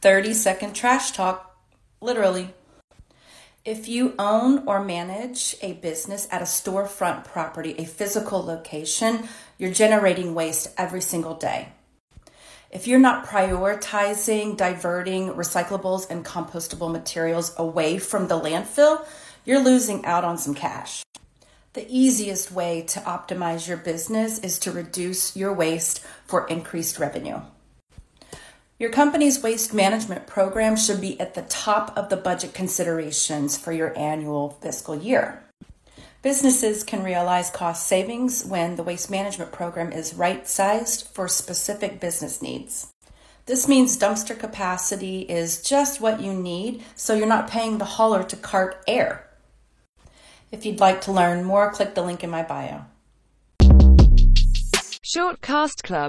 30 second trash talk, literally. If you own or manage a business at a storefront property, a physical location, you're generating waste every single day. If you're not prioritizing diverting recyclables and compostable materials away from the landfill, you're losing out on some cash. The easiest way to optimize your business is to reduce your waste for increased revenue. Your company's waste management program should be at the top of the budget considerations for your annual fiscal year. Businesses can realize cost savings when the waste management program is right sized for specific business needs. This means dumpster capacity is just what you need, so you're not paying the hauler to cart air. If you'd like to learn more, click the link in my bio. Shortcast Club